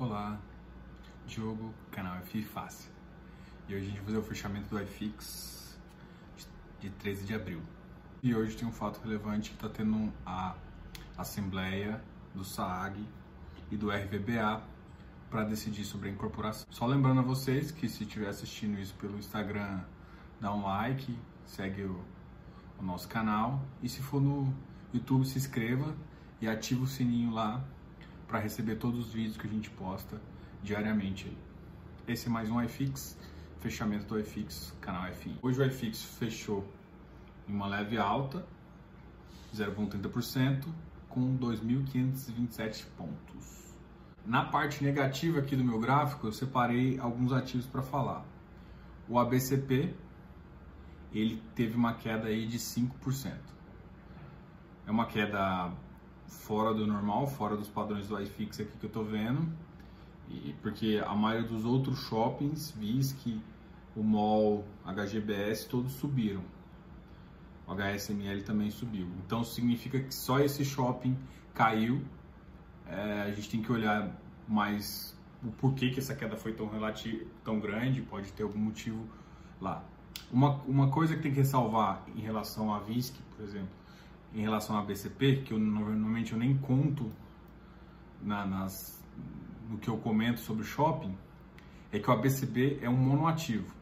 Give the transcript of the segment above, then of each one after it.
Olá, Diogo, canal FI Fácil. E hoje a gente vai fazer o fechamento do iFix de 13 de abril. E hoje tem um fato relevante que está tendo a assembleia do SAAG e do RVBA para decidir sobre a incorporação. Só lembrando a vocês que se estiver assistindo isso pelo Instagram, dá um like, segue o, o nosso canal e se for no YouTube, se inscreva e ativa o sininho lá para receber todos os vídeos que a gente posta diariamente. Esse é mais um iFix, fechamento do iFix, canal FI. Hoje o iFix fechou em uma leve alta, 0,30%, com 2.527 pontos. Na parte negativa aqui do meu gráfico, eu separei alguns ativos para falar. O ABCP, ele teve uma queda aí de 5%. É uma queda fora do normal, fora dos padrões do iFix aqui que eu estou vendo. E porque a maioria dos outros shoppings, VISC, o MOL, HGBS, todos subiram. O HSML também subiu. Então significa que só esse shopping caiu. É, a gente tem que olhar mais o porquê que essa queda foi tão relativa, tão grande, pode ter algum motivo lá. Uma, uma coisa que tem que ressalvar em relação a VISC, por exemplo, em relação à BCP, que eu normalmente eu nem conto na, nas, no que eu comento sobre shopping, é que o ABCB é um monoativo.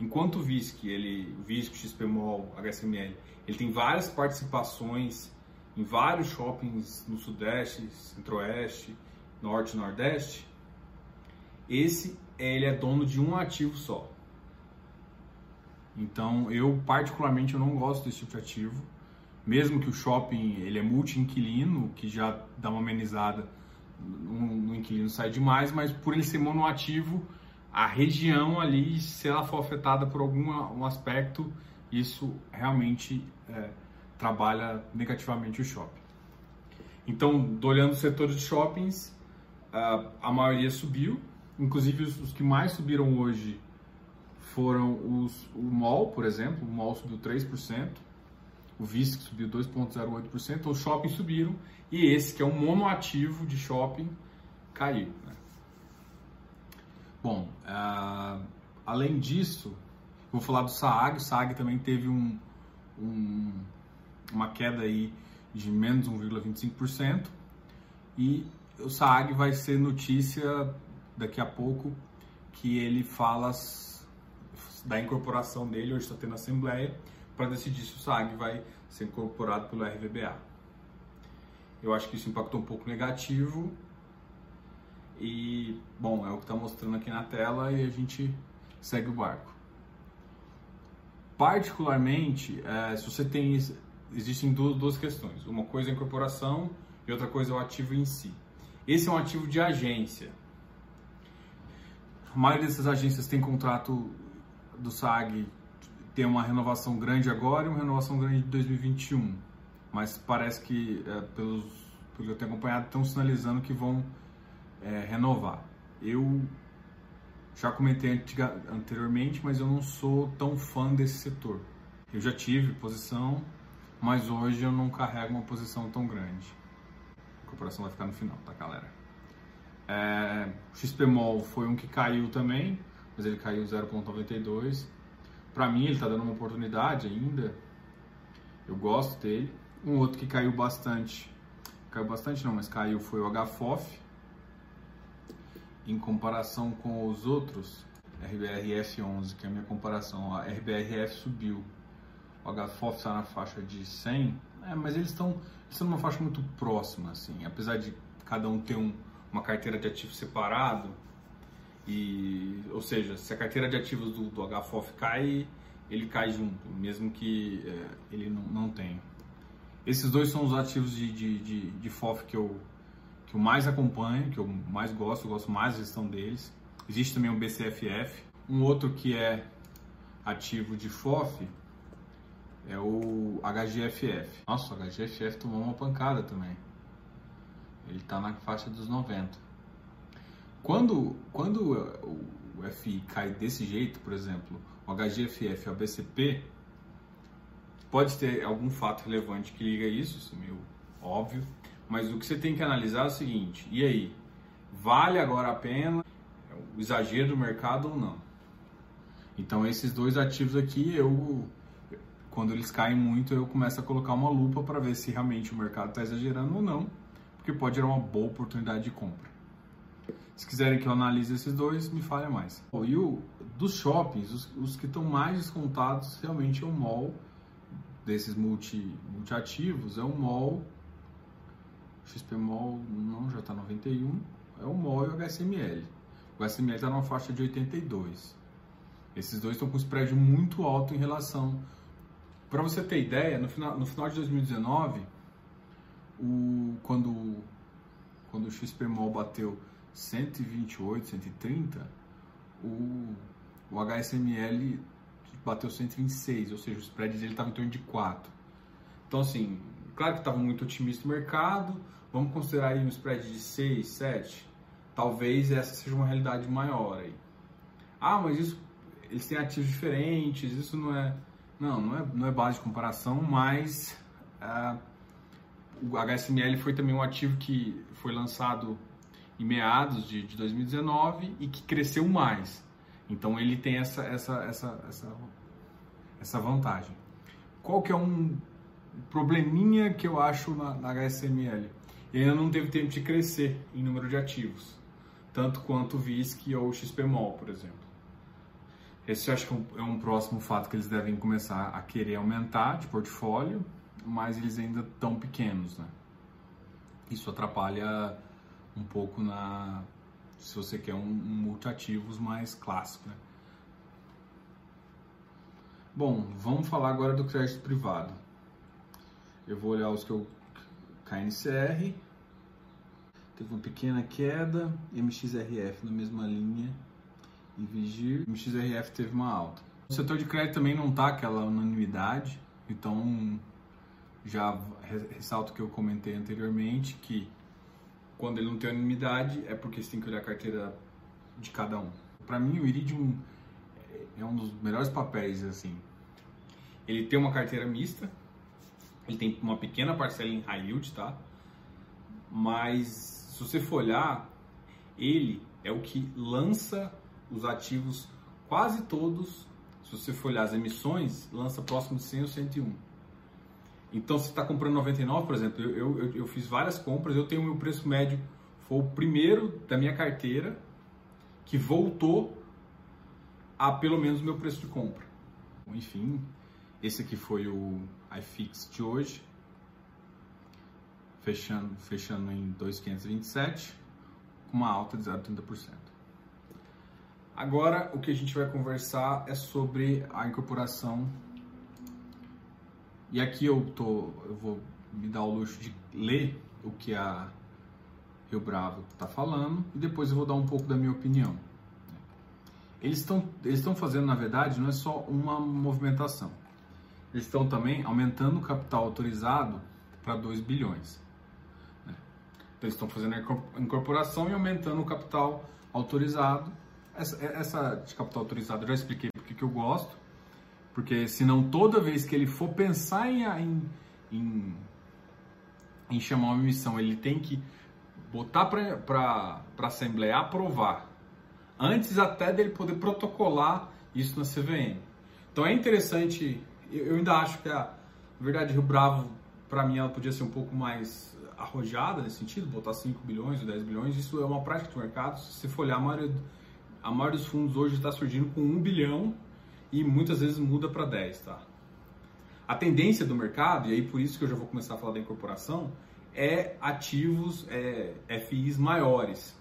Enquanto o VISC, ele, o VISC, XPMOL, HSML, ele tem várias participações em vários shoppings no Sudeste, Centro-Oeste, Norte e Nordeste, esse ele é dono de um ativo só. Então, eu particularmente eu não gosto desse tipo de ativo mesmo que o shopping ele é multi-inquilino, que já dá uma amenizada no, no inquilino sai demais, mas por ele ser monoativo, a região ali, se ela for afetada por algum um aspecto, isso realmente é, trabalha negativamente o shopping. Então, olhando os setores de shoppings, a maioria subiu, inclusive os, os que mais subiram hoje foram os, o mall, por exemplo, o mall subiu 3%, o VISC subiu 2,08%, os shoppings subiram e esse, que é um monoativo de shopping, caiu. Né? Bom, uh, além disso, vou falar do SAAG. O SAAG também teve um, um, uma queda aí de menos 1,25% e o SAAG vai ser notícia daqui a pouco que ele fala da incorporação dele, hoje está tendo assembleia, para decidir se o SAG vai ser incorporado pelo RVBA. Eu acho que isso impactou um pouco negativo e, bom, é o que está mostrando aqui na tela e a gente segue o barco. Particularmente, é, se você tem, existem duas, duas questões. Uma coisa é a incorporação e outra coisa é o ativo em si. Esse é um ativo de agência. A maioria dessas agências tem contrato do SAG tem uma renovação grande agora e uma renovação grande de 2021. Mas parece que, é, pelos, pelo que eu tenho acompanhado, estão sinalizando que vão é, renovar. Eu já comentei antiga, anteriormente, mas eu não sou tão fã desse setor. Eu já tive posição, mas hoje eu não carrego uma posição tão grande. A corporação vai ficar no final, tá, galera? É, o XPMOL foi um que caiu também, mas ele caiu 0,92 para mim, ele está dando uma oportunidade ainda. Eu gosto dele. Um outro que caiu bastante, caiu bastante não, mas caiu foi o HFOF. Em comparação com os outros, RBRF 11, que é a minha comparação, a RBRF subiu. O HFOF está na faixa de 100, é, mas eles estão numa faixa muito próxima, assim. Apesar de cada um ter um, uma carteira de ativos separado, e, ou seja, se a carteira de ativos do, do HFOF cai, ele cai junto, mesmo que é, ele não, não tenha. Esses dois são os ativos de, de, de, de FOF que eu, que eu mais acompanho, que eu mais gosto, eu gosto mais da gestão deles. Existe também um BCFF. Um outro que é ativo de FOF é o HGFF. Nossa, o HGFF tomou uma pancada também. Ele está na faixa dos 90. Quando, quando o FI cai desse jeito, por exemplo, o HGFF o BCP, pode ter algum fato relevante que liga isso, isso é meio óbvio, mas o que você tem que analisar é o seguinte, e aí? vale agora a pena o exagero do mercado ou não. Então esses dois ativos aqui, eu quando eles caem muito, eu começo a colocar uma lupa para ver se realmente o mercado está exagerando ou não, porque pode gerar uma boa oportunidade de compra. Se quiserem que eu analise esses dois, me fale mais. E o, dos shoppings, os, os que estão mais descontados realmente é o mall desses multi, multiativos, é o mall, XP Mall não, já está 91, é o mall e o HSML. O HSML está numa faixa de 82. Esses dois estão com spread muito alto em relação. Para você ter ideia, no final, no final de 2019, o, quando, quando o XP Mall bateu 128, 130, o, o HSML bateu 126, ou seja, o spread dele estava em torno de 4. Então, assim, claro que estava muito otimista o mercado, vamos considerar aí um spread de 6, 7, talvez essa seja uma realidade maior aí. Ah, mas isso, eles têm ativos diferentes, isso não é... Não, não é, não é base de comparação, mas uh, o HSML foi também um ativo que foi lançado meados de, de 2019 e que cresceu mais. Então ele tem essa, essa, essa, essa, essa vantagem. Qual que é um probleminha que eu acho na, na HSML? Ele ainda não teve tempo de crescer em número de ativos, tanto quanto o VISC ou o XPMOL, por exemplo. Esse eu acho que é um próximo fato que eles devem começar a querer aumentar de portfólio, mas eles ainda estão pequenos, né? Isso atrapalha um pouco na se você quer um, um multiativos mais clássico. Né? Bom, vamos falar agora do crédito privado. Eu vou olhar os que eu KNCR teve uma pequena queda, MXRF na mesma linha e Vigir, MXRF teve uma alta. O setor de crédito também não está aquela unanimidade, então já ressalto o que eu comentei anteriormente que quando ele não tem unanimidade, é porque você tem que olhar a carteira de cada um. Para mim, o Iridium é um dos melhores papéis, assim. Ele tem uma carteira mista, ele tem uma pequena parcela em high yield, tá? Mas se você for olhar, ele é o que lança os ativos quase todos. Se você for olhar as emissões, lança próximo de 100 ou 101. Então, se está comprando 99, por exemplo, eu, eu, eu, fiz várias compras, eu tenho o meu preço médio, foi o primeiro da minha carteira que voltou a pelo menos o meu preço de compra. Enfim, esse aqui foi o iFix de hoje, fechando, fechando em 2,527, com uma alta de 0,30%. Agora, o que a gente vai conversar é sobre a incorporação e aqui eu tô, eu vou me dar o luxo de ler o que a Rio Bravo está falando e depois eu vou dar um pouco da minha opinião. Eles estão eles estão fazendo, na verdade, não é só uma movimentação. Eles estão também aumentando o capital autorizado para 2 bilhões. Né? Então, eles estão fazendo a incorporação e aumentando o capital autorizado. Essa, essa de capital autorizado eu já expliquei porque que eu gosto. Porque senão toda vez que ele for pensar em, em, em chamar uma emissão, ele tem que botar para a Assembleia aprovar, antes até dele poder protocolar isso na CVM. Então é interessante, eu, eu ainda acho que a, na verdade Rio Bravo, para mim, ela podia ser um pouco mais arrojada nesse sentido, botar 5 bilhões ou 10 bilhões, isso é uma prática do mercado. Se você for olhar, a maioria, a maioria dos fundos hoje está surgindo com 1 bilhão e muitas vezes muda para 10, tá? A tendência do mercado, e aí por isso que eu já vou começar a falar da incorporação, é ativos é, FIs maiores.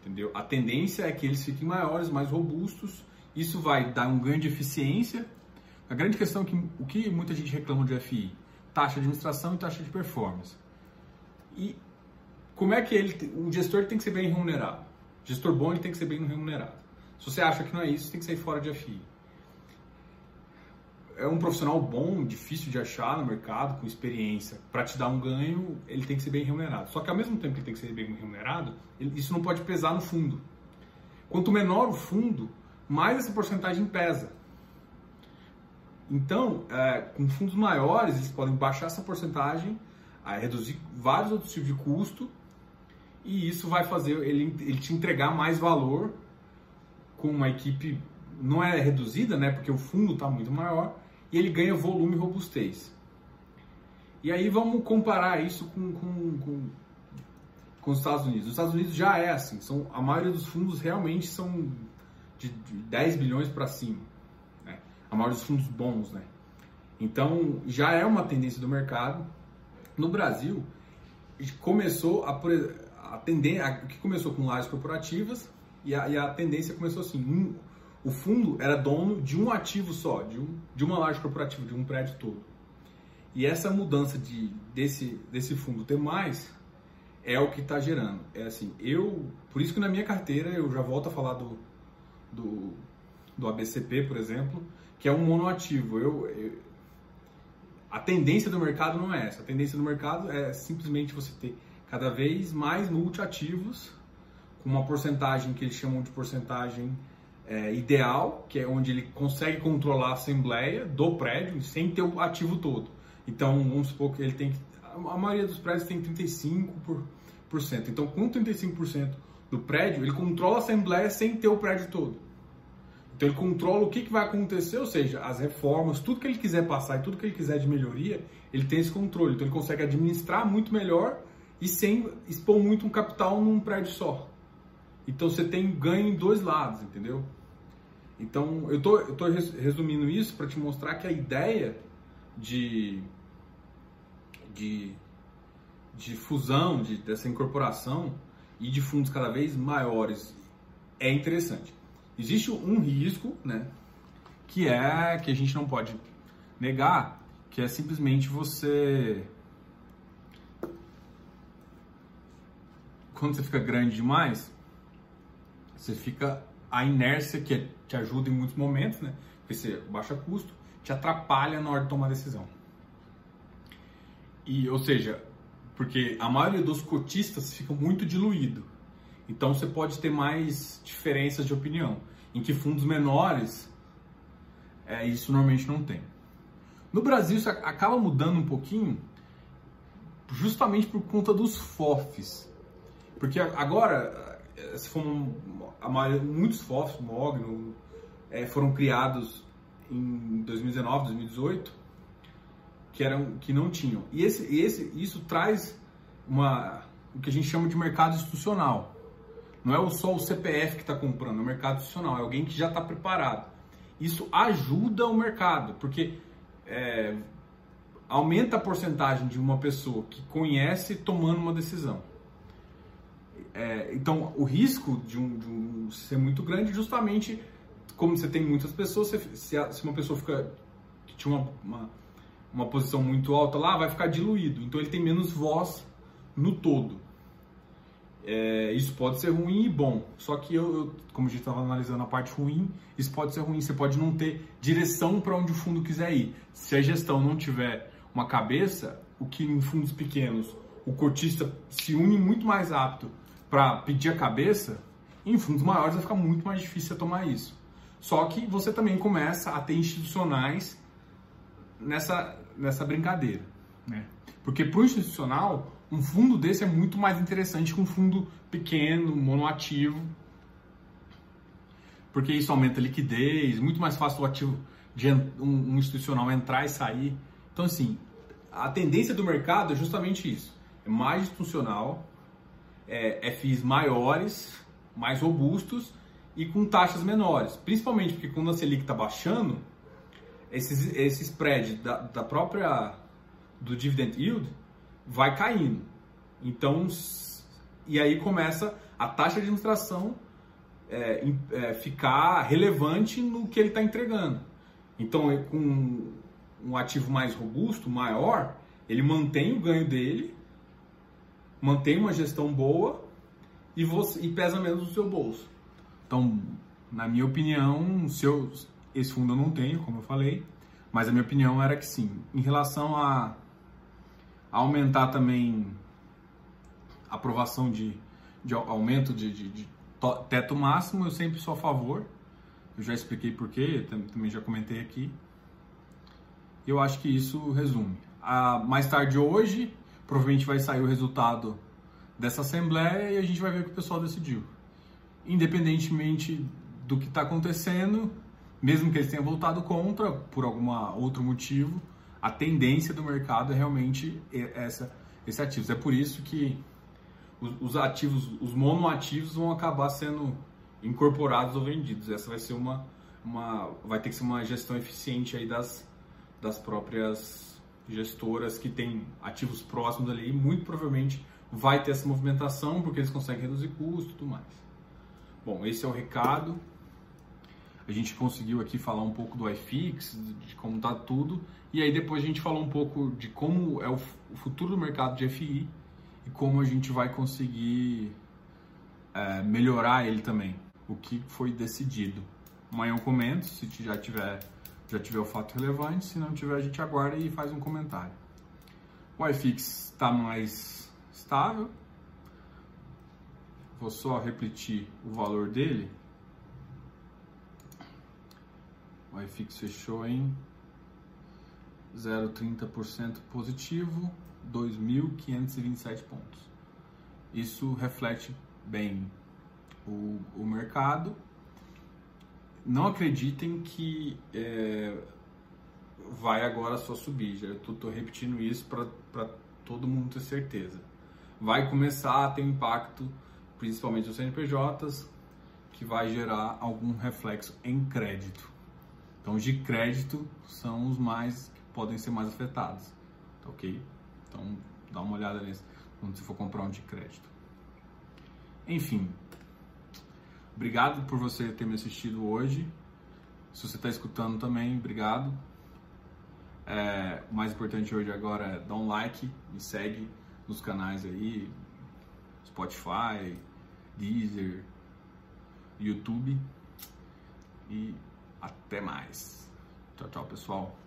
Entendeu? A tendência é que eles fiquem maiores, mais robustos. Isso vai dar um ganho de eficiência. A grande questão é que o que muita gente reclama de FI? Taxa de administração e taxa de performance. E como é que ele, o gestor tem que ser bem remunerado? O gestor bom ele tem que ser bem remunerado. Se você acha que não é isso, tem que sair fora de FI. É um profissional bom, difícil de achar no mercado, com experiência, para te dar um ganho, ele tem que ser bem remunerado. Só que ao mesmo tempo que ele tem que ser bem remunerado, isso não pode pesar no fundo. Quanto menor o fundo, mais essa porcentagem pesa. Então, é, com fundos maiores, eles podem baixar essa porcentagem, reduzir vários outros tipos de custo e isso vai fazer ele, ele te entregar mais valor com uma equipe não é reduzida, né? Porque o fundo está muito maior e ele ganha volume e robustez. E aí vamos comparar isso com, com, com, com os Estados Unidos. Os Estados Unidos já é assim, são, a maioria dos fundos realmente são de, de 10 bilhões para cima. Né? A maioria dos fundos bons, né? Então já é uma tendência do mercado. No Brasil, começou a, a tendência, que começou com lajes corporativas e a, e a tendência começou assim, um, o fundo era dono de um ativo só, de, um, de uma laje corporativa, de um prédio todo. E essa mudança de, desse, desse fundo ter mais é o que está gerando. É assim, eu, por isso que na minha carteira eu já volto a falar do, do, do ABCP, por exemplo, que é um monoativo. Eu, eu, a tendência do mercado não é essa. A tendência do mercado é simplesmente você ter cada vez mais multiativos uma porcentagem que eles chamam de porcentagem é, ideal, que é onde ele consegue controlar a assembleia do prédio sem ter o ativo todo. Então, vamos supor que ele tem que. A maioria dos prédios tem 35%. Por, cento. Então, com 35% do prédio, ele controla a assembleia sem ter o prédio todo. Então, ele controla o que, que vai acontecer, ou seja, as reformas, tudo que ele quiser passar e tudo que ele quiser de melhoria, ele tem esse controle. Então, ele consegue administrar muito melhor e sem expor muito um capital num prédio só. Então, você tem ganho em dois lados, entendeu? Então, eu tô, eu tô resumindo isso para te mostrar que a ideia de, de, de fusão, de, dessa incorporação e de fundos cada vez maiores é interessante. Existe um risco, né, que é que a gente não pode negar, que é simplesmente você quando você fica grande demais, você fica a inércia que te ajuda em muitos momentos, né? Porque você baixa custo, te atrapalha na hora de tomar decisão. E, ou seja, porque a maioria dos cotistas fica muito diluído. Então você pode ter mais diferenças de opinião. Em que fundos menores, é, isso normalmente não tem. No Brasil isso acaba mudando um pouquinho, justamente por conta dos FOFs. Porque agora eh, se for a maioria, muitos FOFs, Mogno, é, foram criados em 2019, 2018, que eram que não tinham. E esse, esse isso traz uma o que a gente chama de mercado institucional. Não é só o CPF que está comprando, é o mercado institucional, é alguém que já está preparado. Isso ajuda o mercado, porque é, aumenta a porcentagem de uma pessoa que conhece tomando uma decisão. É, então, o risco de um, de um, ser muito grande, justamente como você tem muitas pessoas, se, se uma pessoa fica que tinha uma, uma, uma, posição muito alta lá, vai ficar diluído. Então, ele tem menos voz no todo. É, isso pode ser ruim e bom. Só que eu, eu como a gente estava analisando a parte ruim, isso pode ser ruim. Você pode não ter direção para onde o fundo quiser ir. Se a gestão não tiver uma cabeça, o que em fundos pequenos o cotista se une muito mais apto para pedir a cabeça, em fundos maiores vai ficar muito mais difícil tomar isso. Só que você também começa a ter institucionais nessa, nessa brincadeira. Né? Porque para o institucional, um fundo desse é muito mais interessante que um fundo pequeno, monoativo. Porque isso aumenta a liquidez, muito mais fácil o ativo de um institucional entrar e sair. Então, assim, a tendência do mercado é justamente isso. É mais institucional, é, FIs maiores, mais robustos e com taxas menores. Principalmente porque quando a Selic está baixando, esses, esse spread da, da própria do dividend yield vai caindo. Então, e aí começa a taxa de administração é, é, ficar relevante no que ele está entregando. Então, com um ativo mais robusto, maior, ele mantém o ganho dele mantém uma gestão boa e, você, e pesa menos no seu bolso. Então, na minha opinião, se eu, esse fundo eu não tenho, como eu falei, mas a minha opinião era que sim. Em relação a, a aumentar também a aprovação de, de aumento de, de, de, teto máximo, eu sempre sou a favor. Eu já expliquei porquê, também já comentei aqui. Eu acho que isso resume. Ah, mais tarde hoje, Provavelmente vai sair o resultado dessa assembleia e a gente vai ver o que o pessoal decidiu. Independentemente do que está acontecendo, mesmo que eles tenham voltado contra por algum outro motivo, a tendência do mercado é realmente essa, esse ativos. É por isso que os, os ativos, os monoativos vão acabar sendo incorporados ou vendidos. Essa vai ser uma, uma vai ter que ser uma gestão eficiente aí das, das próprias gestoras que têm ativos próximos ali muito provavelmente vai ter essa movimentação porque eles conseguem reduzir custo e tudo mais. Bom, esse é o recado. A gente conseguiu aqui falar um pouco do iFix, de como está tudo, e aí depois a gente falou um pouco de como é o futuro do mercado de FI e como a gente vai conseguir é, melhorar ele também, o que foi decidido. Amanhã eu comento, se já tiver, já tiver o fato relevante, se não tiver a gente aguarda e faz um comentário. O iFix está mais estável, vou só repetir o valor dele, O iFix fechou em 0,30% positivo, 2.527 pontos. Isso reflete bem o, o mercado. Não acreditem que é, vai agora só subir. Já estou repetindo isso para todo mundo ter certeza. Vai começar a ter impacto, principalmente nos CNPJs, que vai gerar algum reflexo em crédito. Então, de crédito são os mais que podem ser mais afetados, tá ok? Então, dá uma olhada nisso quando você for comprar um de crédito. Enfim, obrigado por você ter me assistido hoje. Se você está escutando também, obrigado. É, o mais importante hoje agora é dar um like, me segue nos canais aí, Spotify, Deezer, YouTube e até mais. Tchau, tchau, pessoal.